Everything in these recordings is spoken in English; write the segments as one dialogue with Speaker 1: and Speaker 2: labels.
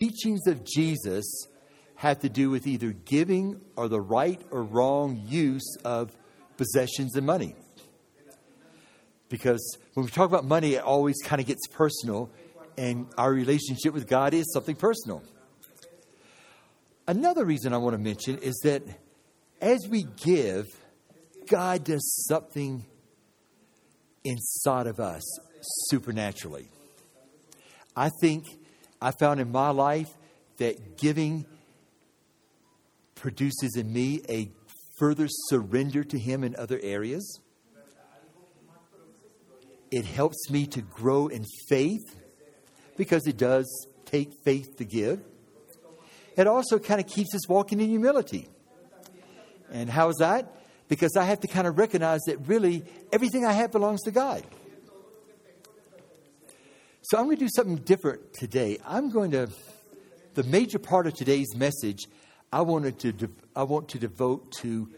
Speaker 1: teachings of Jesus have to do with either giving or the right or wrong use of possessions and money. Because when we talk about money, it always kind of gets personal, and our relationship with God is something personal. Another reason I want to mention is that as we give, God does something inside of us supernaturally. I think I found in my life that giving produces in me a further surrender to Him in other areas. It helps me to grow in faith because it does take faith to give. It also kind of keeps us walking in humility. And how is that? Because I have to kind of recognize that really everything I have belongs to God. So I'm going to do something different today. I'm going to, the major part of today's message, I wanted to, de- I want to devote to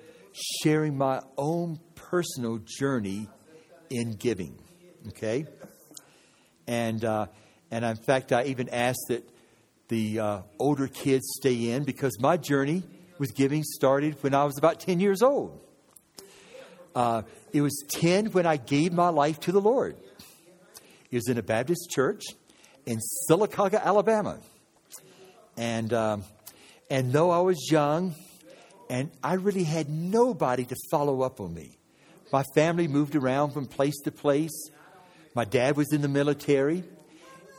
Speaker 1: sharing my own personal journey in giving. Okay, and uh, and in fact, I even asked that the uh, older kids stay in because my journey with giving started when I was about 10 years old. Uh, it was 10 when I gave my life to the Lord. It was in a Baptist church in Sylacauga, Alabama. And, um, and though I was young, and I really had nobody to follow up on me, my family moved around from place to place. My dad was in the military.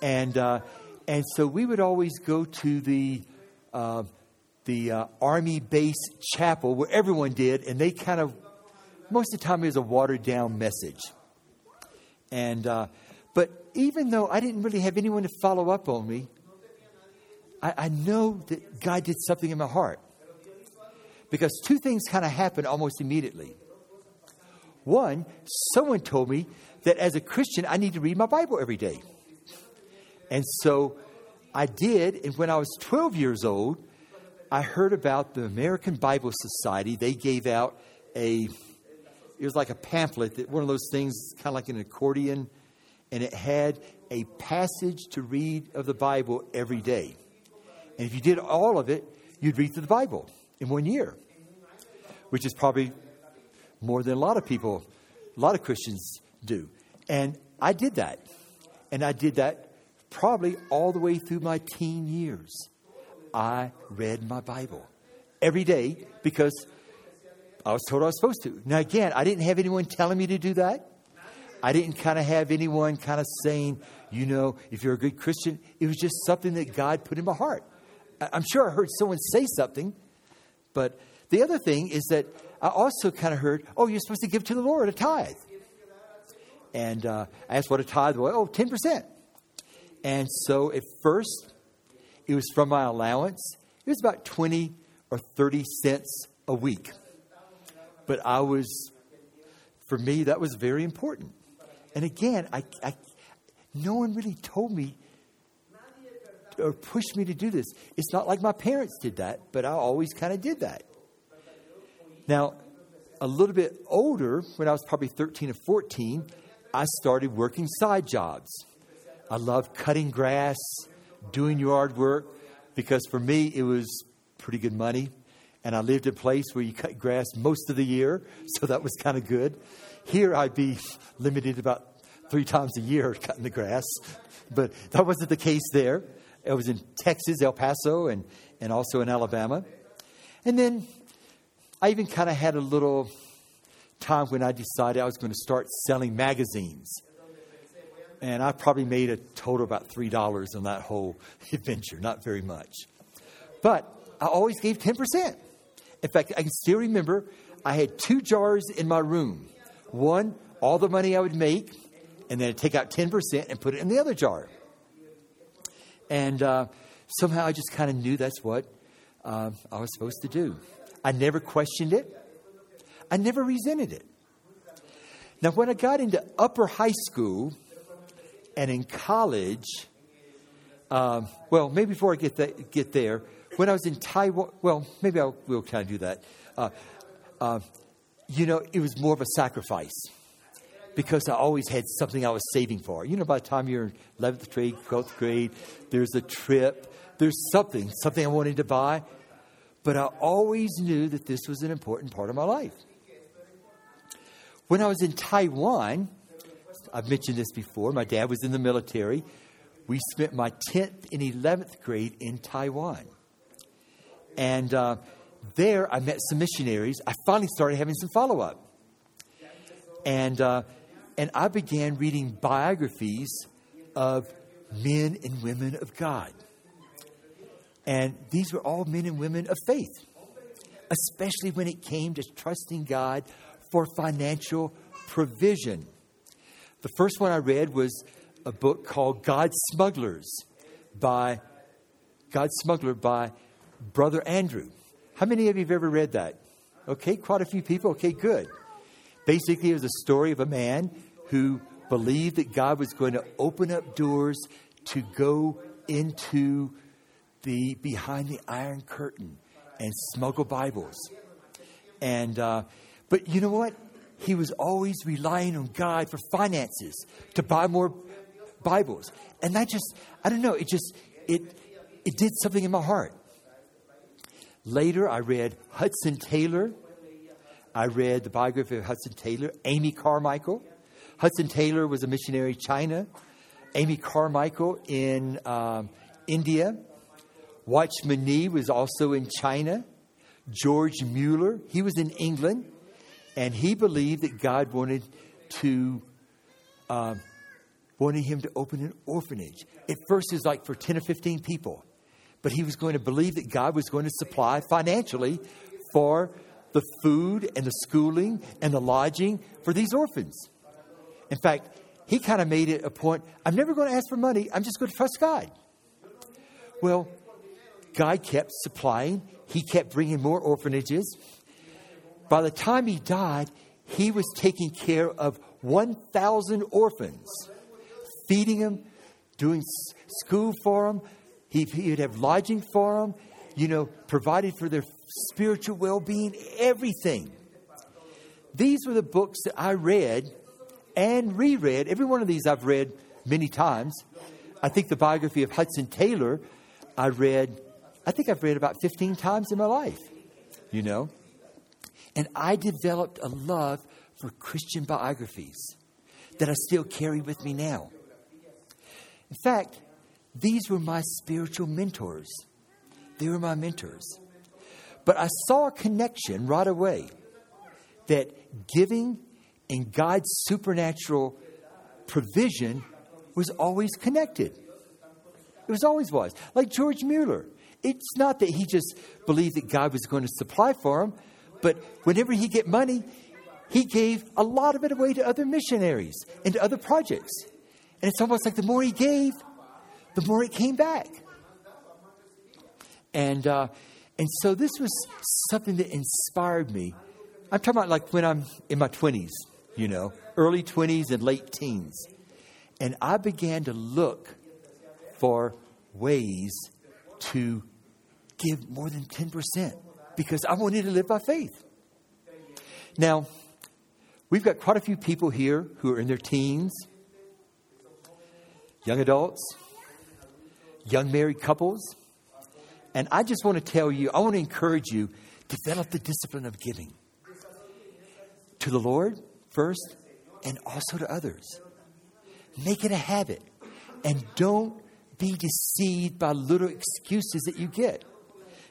Speaker 1: And, uh, and so we would always go to the, uh, the uh, Army base chapel where everyone did, and they kind of, most of the time, it was a watered down message. And, uh, but even though I didn't really have anyone to follow up on me, I, I know that God did something in my heart. Because two things kind of happened almost immediately. One, someone told me that as a Christian, I need to read my Bible every day. And so I did. And when I was 12 years old, I heard about the American Bible Society. They gave out a, it was like a pamphlet, that one of those things, kind of like an accordion, and it had a passage to read of the Bible every day. And if you did all of it, you'd read through the Bible in one year, which is probably more than a lot of people, a lot of Christians do. And I did that. And I did that probably all the way through my teen years, I read my Bible every day because I was told I was supposed to. Now, again, I didn't have anyone telling me to do that. I didn't kind of have anyone kind of saying, you know, if you're a good Christian, it was just something that God put in my heart. I'm sure I heard someone say something, but the other thing is that I also kind of heard, oh, you're supposed to give to the Lord a tithe. And uh, I asked what a tithe was. Oh, 10%. And so at first, it was from my allowance. It was about 20 or 30 cents a week. But I was, for me, that was very important. And again, I, I, no one really told me or pushed me to do this. It's not like my parents did that, but I always kind of did that. Now, a little bit older, when I was probably 13 or 14, I started working side jobs. I loved cutting grass, doing yard work, because for me it was pretty good money. And I lived in a place where you cut grass most of the year, so that was kind of good. Here I'd be limited about three times a year cutting the grass, but that wasn't the case there. I was in Texas, El Paso, and, and also in Alabama. And then I even kind of had a little time when I decided I was going to start selling magazines and I probably made a total of about three dollars on that whole adventure, not very much. But I always gave ten percent. In fact, I can still remember I had two jars in my room. One, all the money I would make, and then I'd take out ten percent and put it in the other jar. And uh, somehow I just kind of knew that's what uh, I was supposed to do. I never questioned it. I never resented it. Now, when I got into upper high school, and in college, um, well, maybe before I get, that, get there, when I was in Taiwan, well, maybe I will kind of do that. Uh, uh, you know, it was more of a sacrifice because I always had something I was saving for. You know, by the time you're in 11th grade, 12th grade, there's a trip, there's something, something I wanted to buy, but I always knew that this was an important part of my life. When I was in Taiwan, I've mentioned this before, my dad was in the military. We spent my 10th and 11th grade in Taiwan. And uh, there I met some missionaries. I finally started having some follow up. And, uh, and I began reading biographies of men and women of God. And these were all men and women of faith, especially when it came to trusting God for financial provision. The first one I read was a book called God Smugglers by God Smuggler by Brother Andrew. How many of you have ever read that? Okay, quite a few people. Okay, good. Basically, it was a story of a man who believed that God was going to open up doors to go into the behind the iron curtain and smuggle Bibles. And uh, but you know what? He was always relying on God for finances to buy more Bibles, and that just I don't know. It just it it did something in my heart. Later, I read Hudson Taylor. I read the biography of Hudson Taylor, Amy Carmichael. Hudson Taylor was a missionary in China. Amy Carmichael in um, India. Watchman Nee was also in China. George Mueller, he was in England, and he believed that God wanted to um, wanted him to open an orphanage. At first, it was like for ten or fifteen people, but he was going to believe that God was going to supply financially for the food and the schooling and the lodging for these orphans. In fact, he kind of made it a point I'm never going to ask for money, I'm just going to trust God. Well, God kept supplying, He kept bringing more orphanages. By the time he died, he was taking care of 1,000 orphans, feeding them, doing school for them. He, he would have lodging for them, you know, provided for their spiritual well being, everything. These were the books that I read and reread. Every one of these I've read many times. I think the biography of Hudson Taylor, I read, I think I've read about 15 times in my life, you know. And I developed a love for Christian biographies that I still carry with me now. In fact, these were my spiritual mentors. They were my mentors. But I saw a connection right away that giving and God's supernatural provision was always connected. It was always was. Like George Mueller. It's not that he just believed that God was going to supply for him, but whenever he get money, he gave a lot of it away to other missionaries and to other projects. And it's almost like the more he gave, the more it came back. And uh, and so this was something that inspired me. I'm talking about like when I'm in my 20s, you know, early 20s and late teens. And I began to look for ways to give more than 10% because I wanted to live by faith. Now, we've got quite a few people here who are in their teens, young adults, young married couples. And I just want to tell you, I want to encourage you, develop the discipline of giving to the Lord first and also to others. Make it a habit. And don't be deceived by little excuses that you get.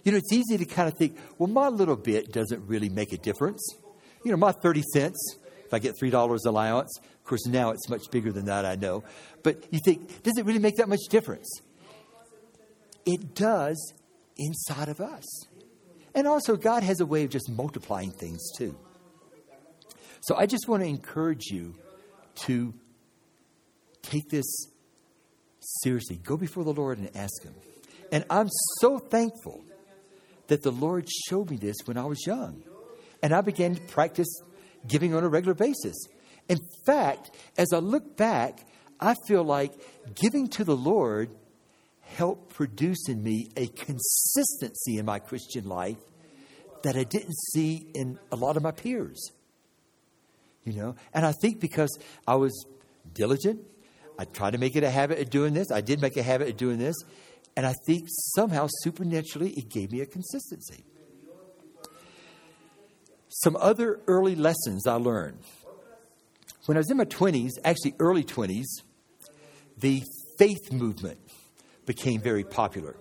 Speaker 1: You know, it's easy to kind of think, well, my little bit doesn't really make a difference. You know, my 30 cents, if I get $3 allowance, of course, now it's much bigger than that, I know. But you think, does it really make that much difference? It does inside of us. And also, God has a way of just multiplying things too. So I just want to encourage you to take this seriously. Go before the Lord and ask Him. And I'm so thankful that the Lord showed me this when I was young. And I began to practice giving on a regular basis. In fact, as I look back, I feel like giving to the Lord helped produce in me a consistency in my Christian life that I didn't see in a lot of my peers. You know, and I think because I was diligent, I tried to make it a habit of doing this. I did make a habit of doing this, And I think somehow, supernaturally, it gave me a consistency. Some other early lessons I learned. When I was in my 20s, actually early 20s, the faith movement became very popular.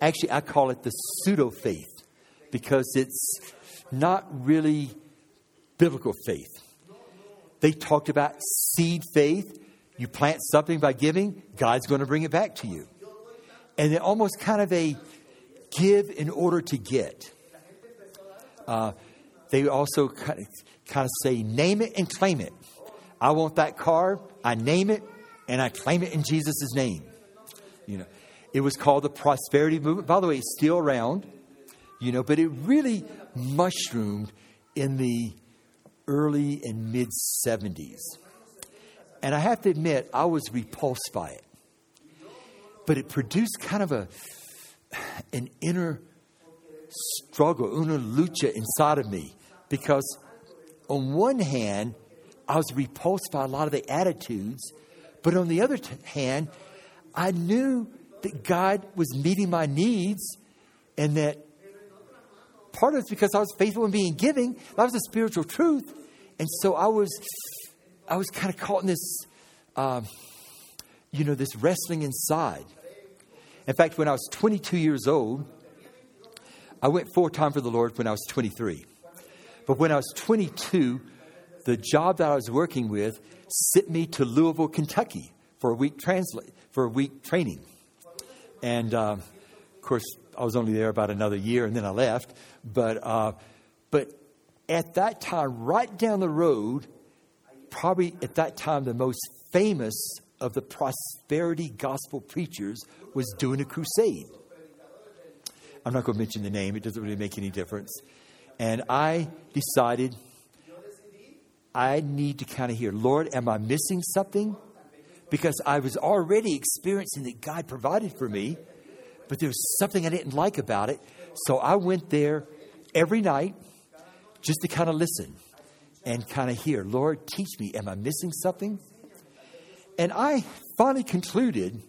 Speaker 1: Actually, I call it the pseudo faith because it's not really biblical faith. They talked about seed faith. You plant something by giving, God's going to bring it back to you. And then almost kind of a give in order to get. Uh, they also kind of, kind of say, name it and claim it. I want that car, I name it, and I claim it in Jesus' name. You know, it was called the prosperity movement. By the way, it's still around, you know, but it really mushroomed in the early and mid 70s. And I have to admit, I was repulsed by it. But it produced kind of a an inner struggle, una lucha inside of me. Because on one hand, I was repulsed by a lot of the attitudes, but on the other t- hand, I knew that God was meeting my needs and that part of it's because I was faithful in being giving. That was a spiritual truth. And so I was, I was kind of caught in this, um, you know, this wrestling inside. In fact, when I was 22 years old, I went full time for the Lord when I was 23. But when I was 22, the job that I was working with sent me to Louisville, Kentucky for a week translate for a week training. And uh, of course, I was only there about another year, and then I left. But uh, but at that time, right down the road, probably at that time, the most famous of the prosperity gospel preachers was doing a crusade. I'm not going to mention the name, it doesn't really make any difference. And I decided I need to kind of hear, Lord, am I missing something? Because I was already experiencing that God provided for me, but there was something I didn't like about it. So I went there every night just to kind of listen and kind of hear, Lord, teach me. Am I missing something? And I finally concluded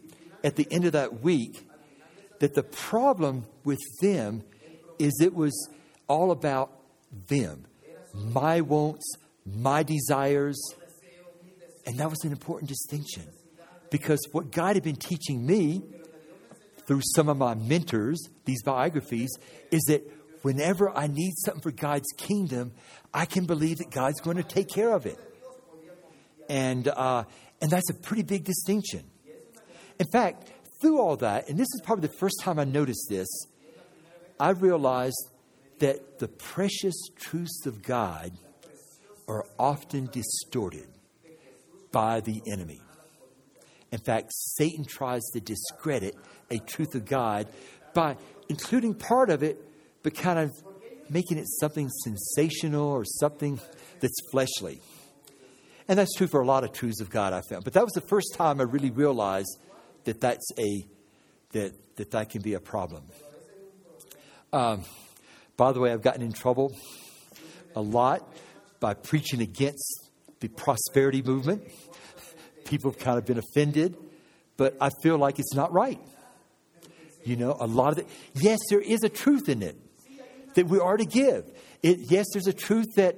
Speaker 1: at the end of that week that the problem with them is it was all about them, my wants, my desires. And that was an important distinction because what God had been teaching me through some of my mentors, these biographies, is that whenever I need something for God's kingdom, I can believe that God's going to take care of it. And, uh, and that's a pretty big distinction. In fact, through all that, and this is probably the first time I noticed this, I realized that the precious truths of God are often distorted by the enemy. In fact, Satan tries to discredit a truth of God by including part of it but kind of making it something sensational or something that's fleshly. And that's true for a lot of truths of God, I found. But that was the first time I really realized that that's a, that that, that can be a problem. Um, by the way, I've gotten in trouble a lot by preaching against the prosperity movement. People have kind of been offended, but I feel like it's not right. You know, a lot of it, yes, there is a truth in it that we are to give. It, yes, there's a truth that,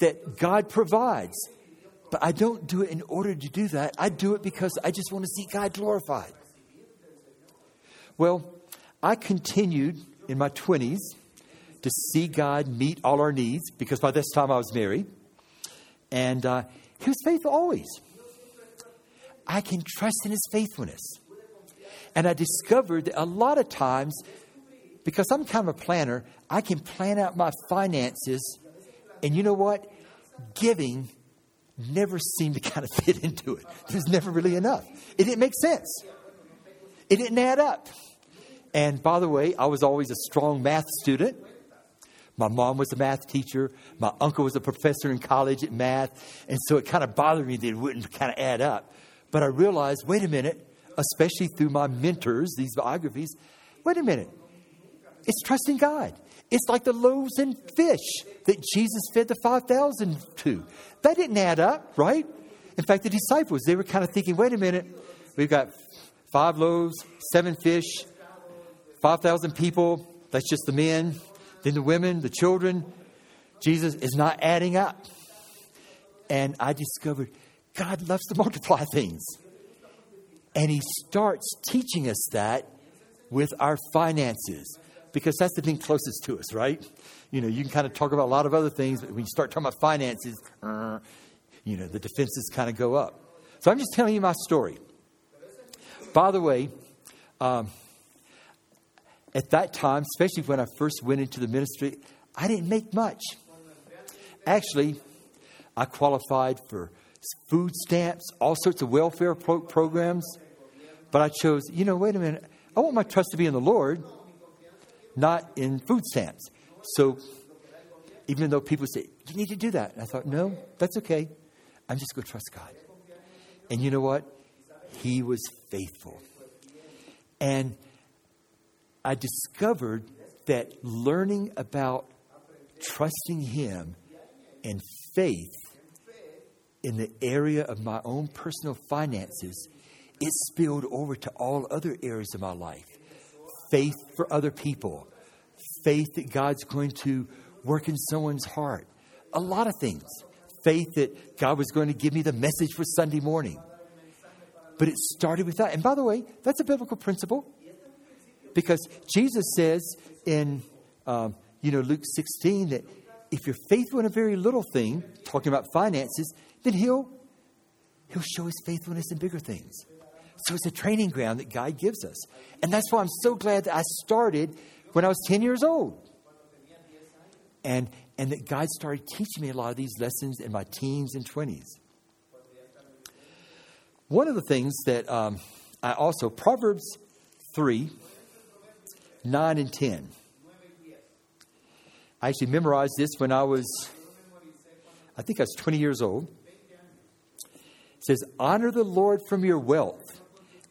Speaker 1: that God provides, but I don't do it in order to do that. I do it because I just want to see God glorified. Well, I continued in my 20s to see God meet all our needs because by this time I was married. And uh, He was faithful always. I can trust in His faithfulness. And I discovered that a lot of times because I'm kind of a planner, I can plan out my finances. And you know what? Giving never seemed to kind of fit into it. There's never really enough. It didn't make sense, it didn't add up. And by the way, I was always a strong math student. My mom was a math teacher. My uncle was a professor in college at math. And so it kind of bothered me that it wouldn't kind of add up. But I realized wait a minute, especially through my mentors, these biographies, wait a minute. It's trusting God. It's like the loaves and fish that Jesus fed the 5,000 to. That didn't add up, right? In fact, the disciples, they were kind of thinking, wait a minute, we've got five loaves, seven fish. 5,000 people, that's just the men, then the women, the children. Jesus is not adding up. And I discovered God loves to multiply things. And He starts teaching us that with our finances because that's the thing closest to us, right? You know, you can kind of talk about a lot of other things, but when you start talking about finances, uh, you know, the defenses kind of go up. So I'm just telling you my story. By the way, um, at that time, especially when I first went into the ministry, I didn't make much. Actually, I qualified for food stamps, all sorts of welfare pro- programs, but I chose, you know, wait a minute, I want my trust to be in the Lord, not in food stamps. So even though people say, you need to do that, and I thought, no, that's okay. I'm just going to trust God. And you know what? He was faithful. And I discovered that learning about trusting Him and faith in the area of my own personal finances, it spilled over to all other areas of my life. Faith for other people, faith that God's going to work in someone's heart, a lot of things. Faith that God was going to give me the message for Sunday morning. But it started with that. And by the way, that's a biblical principle. Because Jesus says in, um, you know, Luke 16 that if you're faithful in a very little thing, talking about finances, then he'll, he'll show his faithfulness in bigger things. So it's a training ground that God gives us. And that's why I'm so glad that I started when I was 10 years old. And, and that God started teaching me a lot of these lessons in my teens and 20s. One of the things that um, I also, Proverbs 3 9 and 10. I actually memorized this when I was, I think I was 20 years old. It says, Honor the Lord from your wealth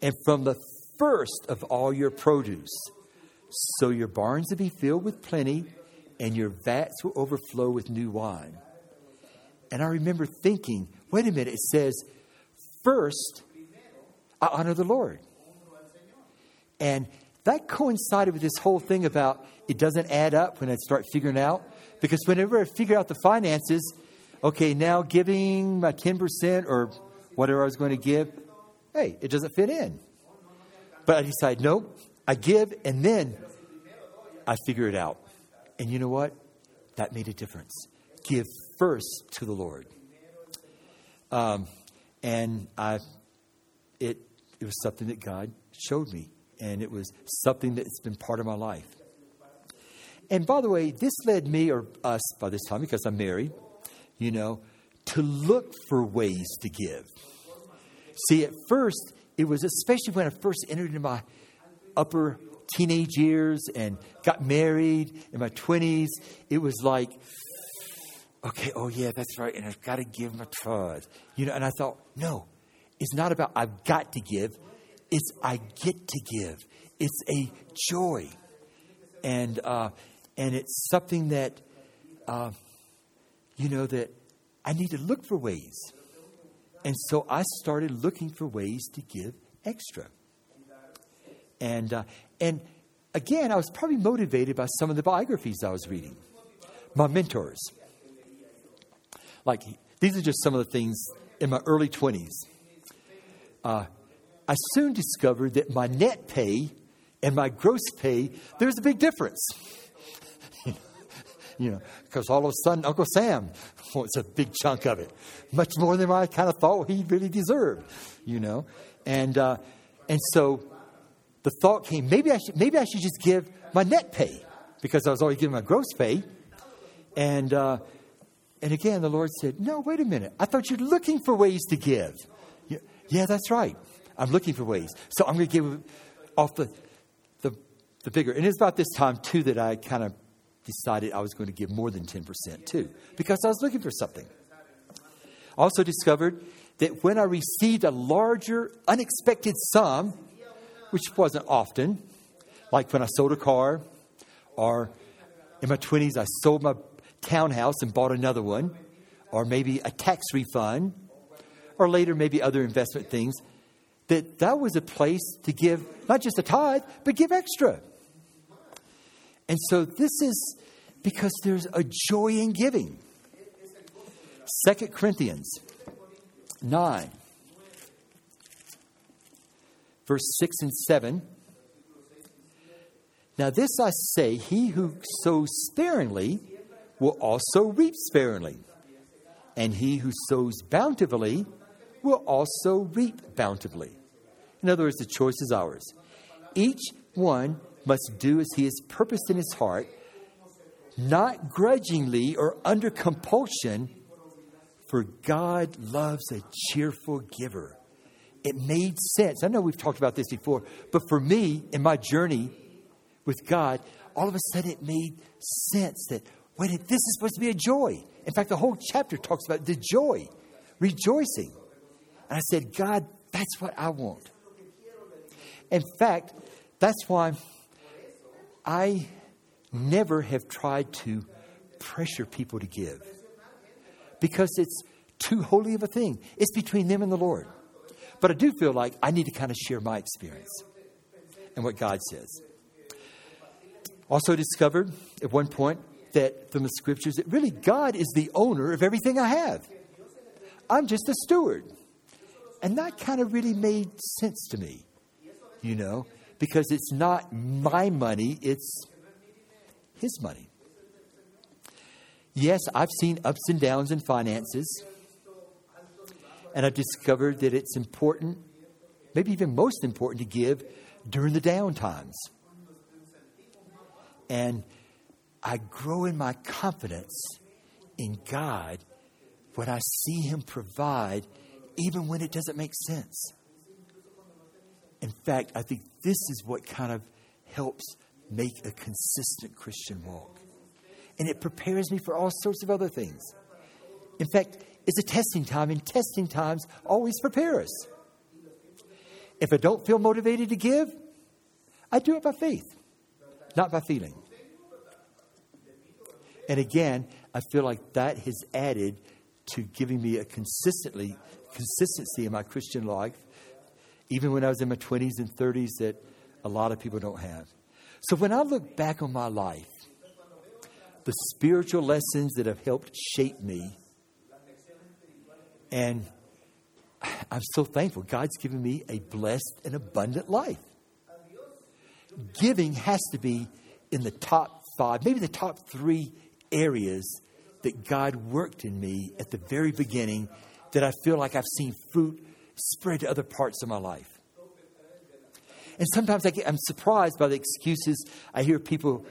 Speaker 1: and from the first of all your produce. So your barns will be filled with plenty and your vats will overflow with new wine. And I remember thinking, wait a minute, it says, first, I honor the Lord. And that coincided with this whole thing about it doesn't add up when I start figuring out. Because whenever I figure out the finances, okay, now giving my 10% or whatever I was going to give, hey, it doesn't fit in. But I decide, nope, I give and then I figure it out. And you know what? That made a difference. Give first to the Lord. Um, and I, it, it was something that God showed me and it was something that's been part of my life. And by the way, this led me, or us by this time, because I'm married, you know, to look for ways to give. See, at first, it was especially when I first entered into my upper teenage years and got married in my 20s, it was like, okay, oh yeah, that's right, and I've got to give my trust. You know, and I thought, no, it's not about I've got to give. It's I get to give. It's a joy, and uh, and it's something that uh, you know that I need to look for ways, and so I started looking for ways to give extra, and uh, and again I was probably motivated by some of the biographies I was reading, my mentors. Like these are just some of the things in my early twenties. Uh, I soon discovered that my net pay and my gross pay, there's a big difference. you know, because all of a sudden Uncle Sam wants a big chunk of it, much more than I kind of thought he really deserved, you know. And, uh, and so the thought came, maybe I, should, maybe I should just give my net pay because I was always giving my gross pay. And, uh, and again, the Lord said, no, wait a minute. I thought you're looking for ways to give. Yeah, yeah that's right. I'm looking for ways. So I'm going to give off the, the, the bigger. And it's about this time, too, that I kind of decided I was going to give more than 10%, too, because I was looking for something. I also discovered that when I received a larger, unexpected sum, which wasn't often, like when I sold a car, or in my 20s, I sold my townhouse and bought another one, or maybe a tax refund, or later, maybe other investment things that that was a place to give not just a tithe, but give extra. And so this is because there's a joy in giving. Second Corinthians 9, verse 6 and 7. Now, this I say he who sows sparingly will also reap sparingly, and he who sows bountifully will also reap bountifully. In other words, the choice is ours. Each one must do as he has purposed in his heart, not grudgingly or under compulsion, for God loves a cheerful giver. It made sense. I know we've talked about this before, but for me, in my journey with God, all of a sudden it made sense that, wait, this is supposed to be a joy. In fact, the whole chapter talks about the joy, rejoicing. And I said, God, that's what I want. In fact, that's why I never have tried to pressure people to give because it's too holy of a thing. It's between them and the Lord. But I do feel like I need to kind of share my experience and what God says. Also discovered at one point that from the scriptures that really God is the owner of everything I have. I'm just a steward. And that kind of really made sense to me, you know, because it's not my money, it's his money. Yes, I've seen ups and downs in finances, and I've discovered that it's important, maybe even most important, to give during the down times. And I grow in my confidence in God when I see Him provide, even when it doesn't make sense. In fact, I think this is what kind of helps make a consistent Christian walk. And it prepares me for all sorts of other things. In fact, it's a testing time, and testing times always prepare us. If I don't feel motivated to give, I do it by faith, not by feeling. And again, I feel like that has added to giving me a consistently consistency in my Christian life, even when I was in my 20s and 30s, that a lot of people don't have. So when I look back on my life, the spiritual lessons that have helped shape me, and I'm so thankful. God's given me a blessed and abundant life. Giving has to be in the top five, maybe the top three areas that God worked in me at the very beginning that I feel like I've seen fruit spread to other parts of my life. And sometimes I get, I'm surprised by the excuses I hear people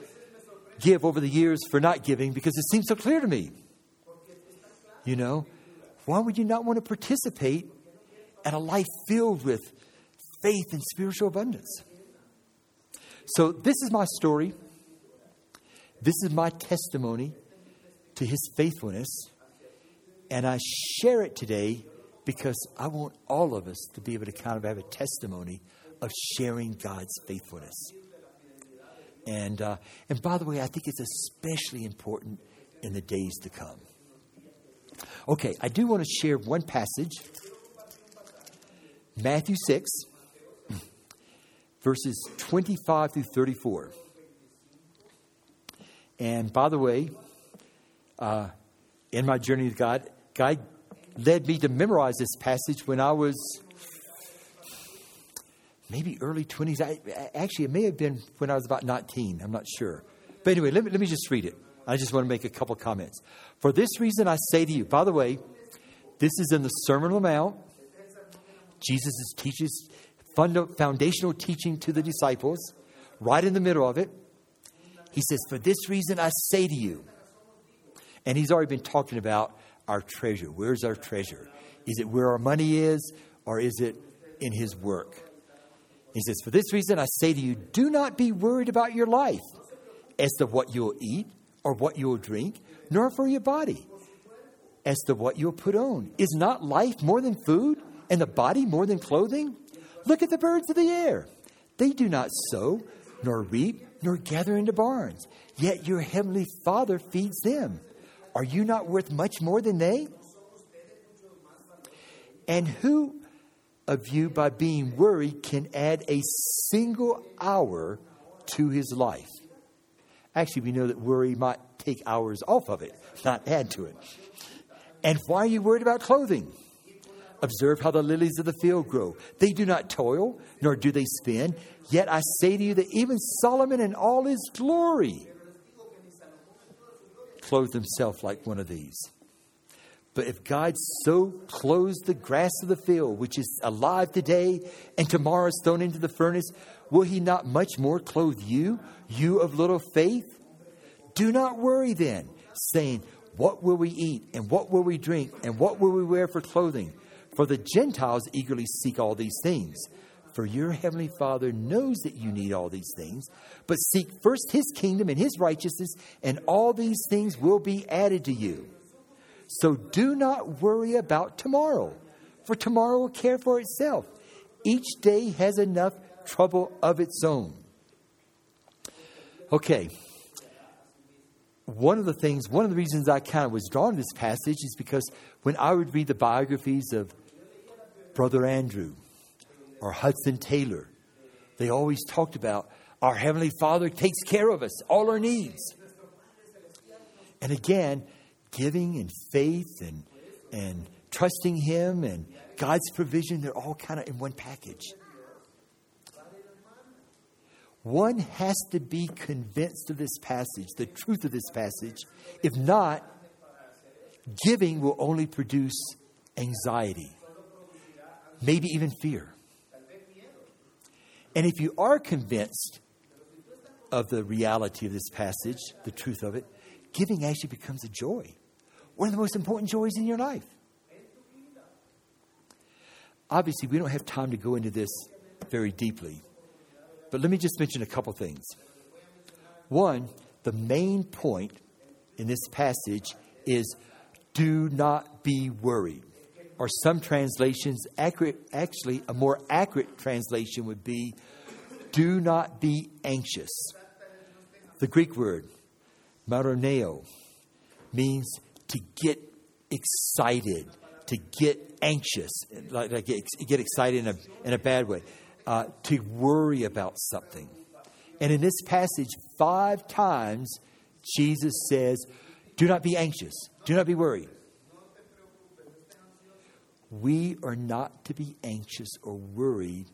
Speaker 1: give over the years for not giving because it seems so clear to me. You know, why would you not want to participate in a life filled with faith and spiritual abundance? So, this is my story. This is my testimony to his faithfulness. And I share it today because I want all of us to be able to kind of have a testimony of sharing God's faithfulness. And, uh, and by the way, I think it's especially important in the days to come. Okay, I do want to share one passage Matthew 6, verses 25 through 34. And by the way, uh, in my journey with God, God led me to memorize this passage when I was maybe early 20s. I, actually, it may have been when I was about 19. I'm not sure. But anyway, let me, let me just read it. I just want to make a couple comments. For this reason, I say to you, by the way, this is in the Sermon on the Mount. Jesus teaches foundational teaching to the disciples, right in the middle of it. He says, For this reason, I say to you. And he's already been talking about our treasure. Where's our treasure? Is it where our money is, or is it in his work? He says, For this reason I say to you, do not be worried about your life as to what you'll eat or what you'll drink, nor for your body as to what you'll put on. Is not life more than food, and the body more than clothing? Look at the birds of the air. They do not sow, nor reap, nor gather into barns, yet your heavenly Father feeds them. Are you not worth much more than they? And who of you, by being worried, can add a single hour to his life. Actually, we know that worry might take hours off of it, not add to it. And why are you worried about clothing? Observe how the lilies of the field grow. They do not toil, nor do they spin. Yet I say to you that even Solomon in all his glory clothed himself like one of these. But if God so clothes the grass of the field, which is alive today and tomorrow is thrown into the furnace, will he not much more clothe you, you of little faith? Do not worry then, saying, What will we eat, and what will we drink, and what will we wear for clothing? For the Gentiles eagerly seek all these things. For your heavenly Father knows that you need all these things. But seek first his kingdom and his righteousness, and all these things will be added to you. So do not worry about tomorrow, for tomorrow will care for itself. Each day has enough trouble of its own. Okay. One of the things, one of the reasons I kind of was drawn to this passage is because when I would read the biographies of Brother Andrew or Hudson Taylor, they always talked about our Heavenly Father takes care of us, all our needs. And again, giving and faith and, and trusting Him and God's provision, they're all kind of in one package. One has to be convinced of this passage, the truth of this passage. If not, giving will only produce anxiety, maybe even fear. And if you are convinced of the reality of this passage, the truth of it, giving actually becomes a joy. One of the most important joys in your life. Obviously, we don't have time to go into this very deeply. But let me just mention a couple things. One, the main point in this passage is do not be worried. Or some translations, accurate, actually, a more accurate translation would be do not be anxious. The Greek word, merimnao, means to get excited, to get anxious, like, like get, get excited in a, in a bad way uh, to worry about something. And in this passage, five times, Jesus says, Do not be anxious, do not be worried. We are not to be anxious or worried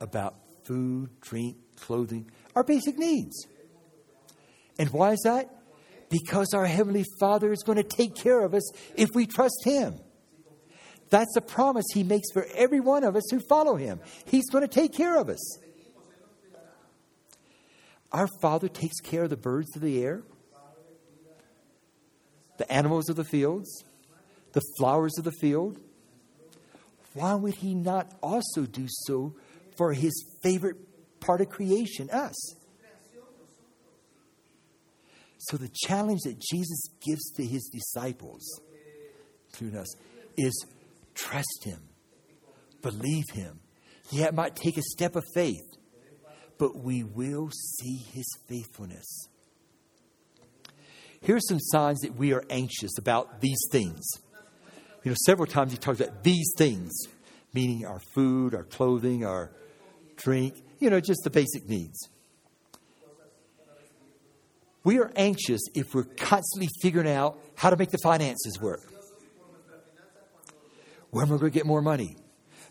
Speaker 1: about food, drink, clothing, our basic needs. And why is that? Because our Heavenly Father is going to take care of us if we trust Him. That's a promise he makes for every one of us who follow him. He's going to take care of us. Our Father takes care of the birds of the air, the animals of the fields, the flowers of the field. Why would he not also do so for his favorite part of creation, us? So, the challenge that Jesus gives to his disciples, including us, is Trust Him, believe Him. Yeah, it might take a step of faith, but we will see His faithfulness. Here are some signs that we are anxious about these things. You know, several times he talks about these things, meaning our food, our clothing, our drink, you know, just the basic needs. We are anxious if we're constantly figuring out how to make the finances work. Where am I going to get more money?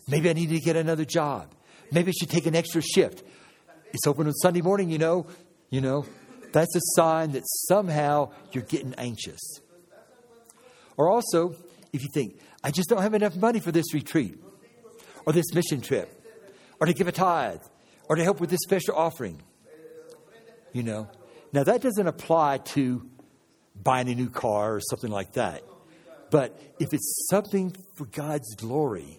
Speaker 1: Maybe I need to get another job. Maybe I should take an extra shift. It's open on Sunday morning, you know. You know, that's a sign that somehow you're getting anxious. Or also, if you think, I just don't have enough money for this retreat, or this mission trip, or to give a tithe, or to help with this special offering. You know, now that doesn't apply to buying a new car or something like that. But if it's something for God's glory,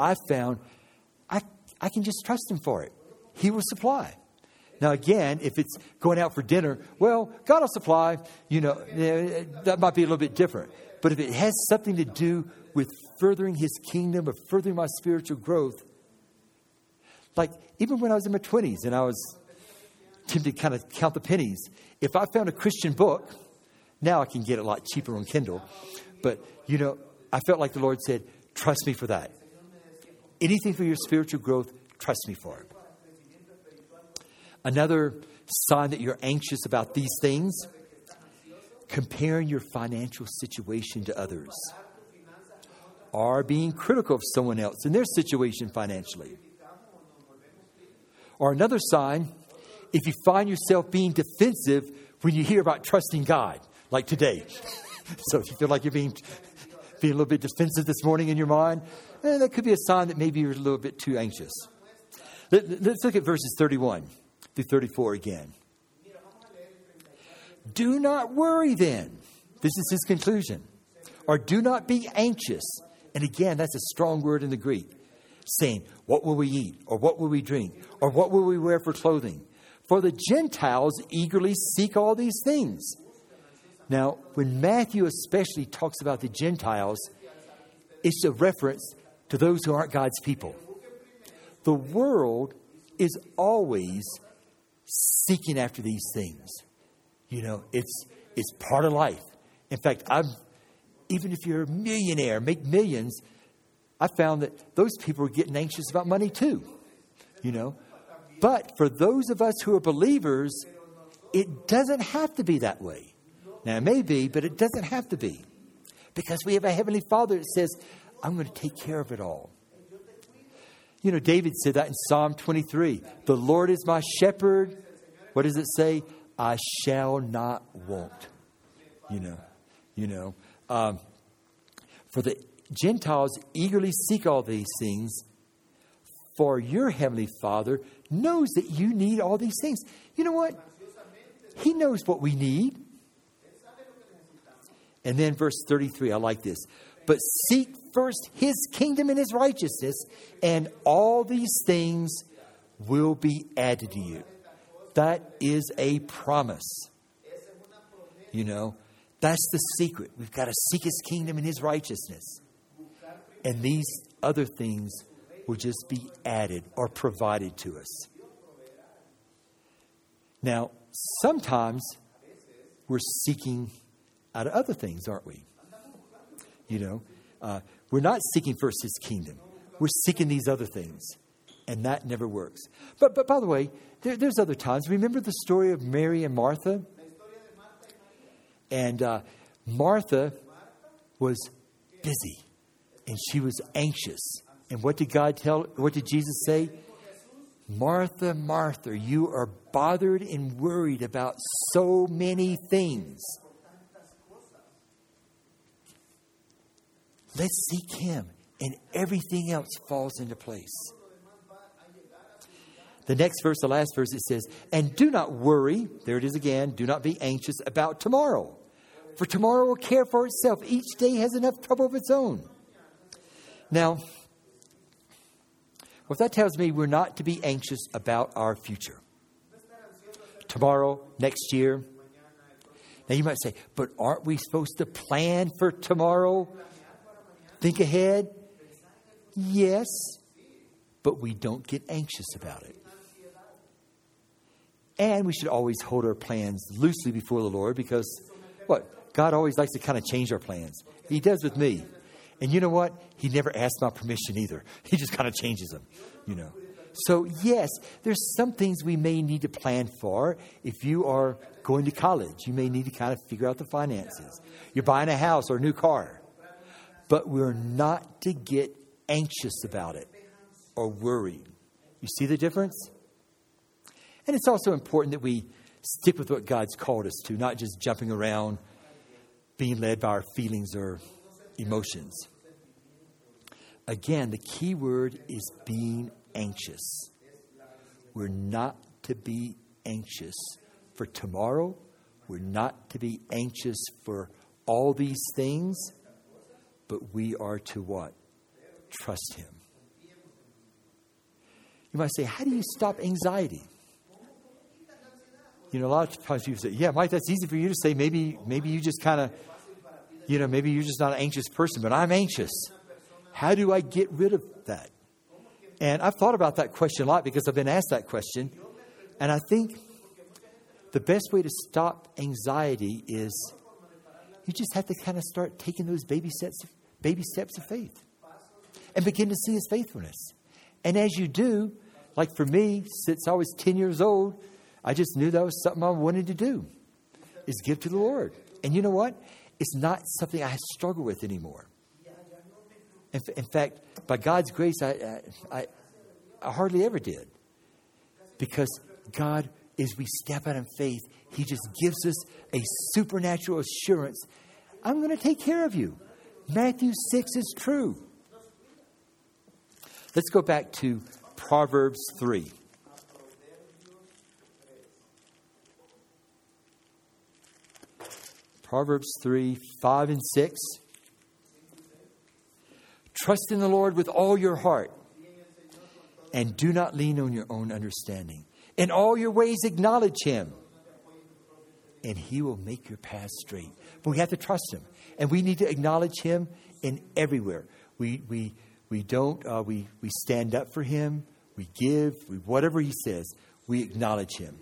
Speaker 1: I found I, I can just trust Him for it. He will supply. Now, again, if it's going out for dinner, well, God will supply. You know, eh, that might be a little bit different. But if it has something to do with furthering His kingdom or furthering my spiritual growth, like even when I was in my 20s and I was tempted to kind of count the pennies, if I found a Christian book, now I can get it a lot cheaper on Kindle. But, you know, I felt like the Lord said, trust me for that. Anything for your spiritual growth, trust me for it. Another sign that you're anxious about these things? Comparing your financial situation to others, or being critical of someone else and their situation financially. Or another sign, if you find yourself being defensive when you hear about trusting God, like today. so if you feel like you're being, being a little bit defensive this morning in your mind, eh, that could be a sign that maybe you're a little bit too anxious. Let, us look at verses 31 through 34 again. Do not worry then. This is his conclusion. Or do not be anxious. And again, that's a strong word in the Greek, saying, What will we eat? Or what will we drink? Or what will we wear for clothing? For the Gentiles eagerly seek all these things. Now, when Matthew especially talks about the Gentiles, it's a reference to those who aren't God's people. The world is always seeking after these things. You know, it's it's part of life. In fact, I've, even if you're a millionaire, make millions, I found that those people are getting anxious about money too. You know, but for those of us who are believers, it doesn't have to be that way. Now, it may be, but it doesn't have to be. Because we have a Heavenly Father that says, I'm going to take care of it all. You know, David said that in Psalm 23 The Lord is my shepherd. What does it say? I shall not want. You know, you know. Um, for the Gentiles eagerly seek all these things, for your heavenly Father knows that you need all these things. You know what? He knows what we need. And then verse 33, I like this. But seek first his kingdom and his righteousness, and all these things will be added to you. That is a promise. You know, that's the secret. We've got to seek his kingdom and his righteousness. And these other things will just be added or provided to us. Now, sometimes we're seeking out of other things, aren't we? You know, uh, we're not seeking first his kingdom, we're seeking these other things. And that never works. But, but by the way, there, there's other times. Remember the story of Mary and Martha? And uh, Martha was busy and she was anxious. And what did God tell? What did Jesus say? Martha, Martha, you are bothered and worried about so many things. Let's seek Him, and everything else falls into place. The next verse, the last verse, it says, And do not worry, there it is again, do not be anxious about tomorrow. For tomorrow will care for itself. Each day has enough trouble of its own. Now, what that tells me, we're not to be anxious about our future. Tomorrow, next year. Now, you might say, but aren't we supposed to plan for tomorrow? Think ahead? Yes, but we don't get anxious about it. And we should always hold our plans loosely before the Lord because what? God always likes to kind of change our plans. He does with me. And you know what? He never asks my permission either. He just kind of changes them, you know. So, yes, there's some things we may need to plan for. If you are going to college, you may need to kind of figure out the finances. You're buying a house or a new car. But we're not to get anxious about it or worried. You see the difference? And it's also important that we stick with what God's called us to, not just jumping around, being led by our feelings or emotions. Again, the key word is being anxious. We're not to be anxious for tomorrow. We're not to be anxious for all these things, but we are to what? Trust Him. You might say, How do you stop anxiety? You know, a lot of times people say, Yeah, Mike, that's easy for you to say. Maybe, maybe you just kind of you know, maybe you're just not an anxious person, but I'm anxious. How do I get rid of that? And I've thought about that question a lot because I've been asked that question. And I think the best way to stop anxiety is you just have to kind of start taking those baby steps, baby steps of faith and begin to see his faithfulness. And as you do, like for me, since I was 10 years old, I just knew that was something I wanted to do, is give to the Lord. And you know what? It's not something I struggle with anymore. In, in fact, by God's grace, I, I, I hardly ever did. Because God, as we step out in faith, He just gives us a supernatural assurance I'm going to take care of you. Matthew 6 is true. Let's go back to Proverbs 3. Proverbs 3 5 and 6. Trust in the Lord with all your heart and do not lean on your own understanding. In all your ways, acknowledge Him, and He will make your path straight. But we have to trust Him, and we need to acknowledge Him in everywhere. We, we, we don't, uh, we, we stand up for Him, we give, we, whatever He says, we acknowledge Him,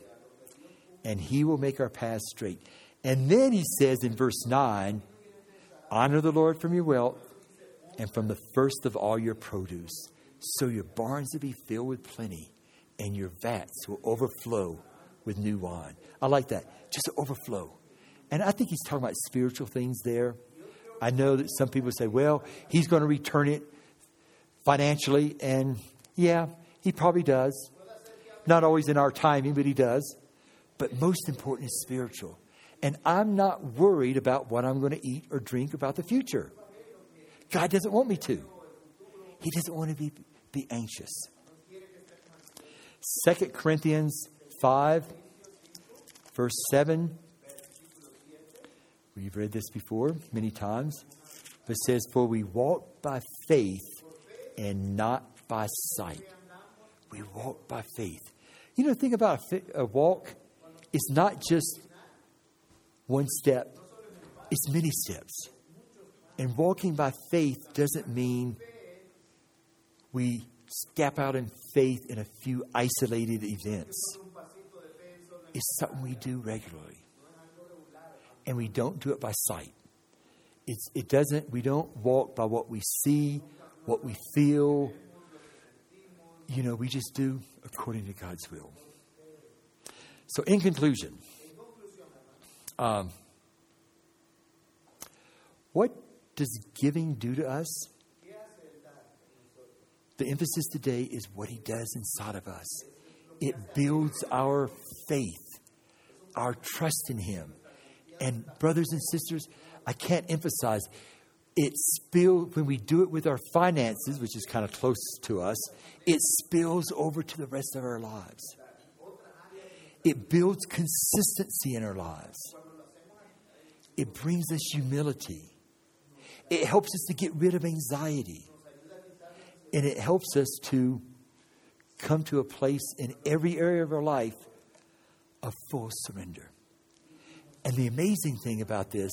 Speaker 1: and He will make our path straight. And then He says in verse 9, Honor the Lord from your wealth and from the first of all your produce so your barns will be filled with plenty, and your vats will overflow with new wine. I like that. Just overflow. And I think he's talking about spiritual things there. I know that some people say, well, he's going to return it financially. And yeah, he probably does. Not always in our timing, but he does. But most important is spiritual. And I'm not worried about what I'm going to eat or drink about the future. God doesn't want me to. He doesn't want to be be anxious. 2 Corinthians 5, verse 7. We've read this before many times. But it says, For we walk by faith and not by sight. We walk by faith. You know, think about a walk. It's not just one step, it's many steps. And walking by faith doesn't mean we step out in faith in a few isolated events. It's something we do regularly. And we don't do it by sight. It's, it doesn't, we don't walk by what we see, what we feel. You know, we just do according to God's will. So, in conclusion, um, what does giving do to us? The emphasis today is what he does inside of us. It builds our faith, our trust in him. And, brothers and sisters, I can't emphasize it spills when we do it with our finances, which is kind of close to us, it spills over to the rest of our lives. It builds consistency in our lives. It brings us humility. It helps us to get rid of anxiety. And it helps us to come to a place in every area of our life of full surrender. And the amazing thing about this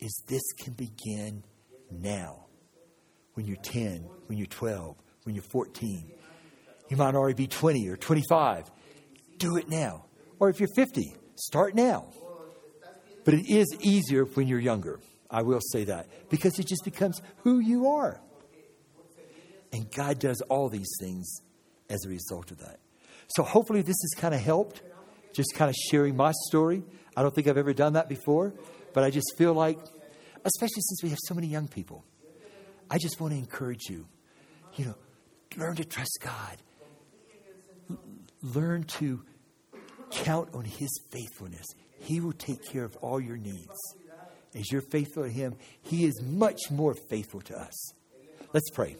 Speaker 1: is this can begin now. When you're 10, when you're 12, when you're 14. You might already be 20 or 25. Do it now. Or if you're 50, start now. But it is easier when you're younger. I will say that. Because it just becomes who you are. And God does all these things as a result of that. So hopefully this has kind of helped, just kind of sharing my story. I don't think I've ever done that before, but I just feel like, especially since we have so many young people, I just want to encourage you. You know, learn to trust God. Learn to count on His faithfulness. He will take care of all your needs. As you're faithful to Him, He is much more faithful to us. Let's pray.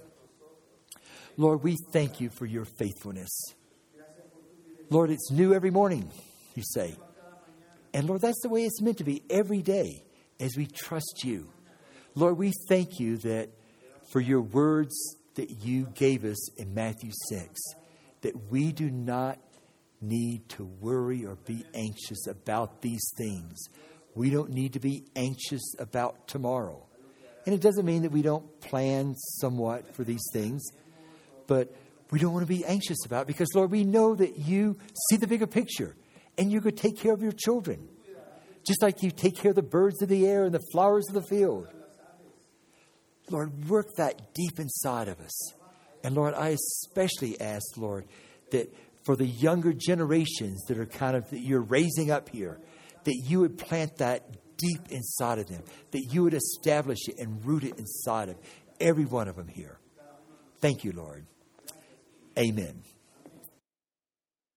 Speaker 1: Lord, we thank you for your faithfulness. Lord, it's new every morning, you say. And Lord, that's the way it's meant to be every day as we trust you. Lord, we thank you that for your words that you gave us in Matthew 6, that we do not need to worry or be anxious about these things. We don't need to be anxious about tomorrow. And it doesn't mean that we don't plan somewhat for these things but we don't want to be anxious about because, Lord, we know that you see the bigger picture and going to take care of your children. Just like you take care of the birds of the air and the flowers of the field. Lord, work that deep inside of us. And Lord, I especially ask, Lord, that for the younger generations that are kind of that you're raising up here, that you would plant that deep inside of them, that you would establish it and root it inside of every one of them here. Thank you, Lord. Amen.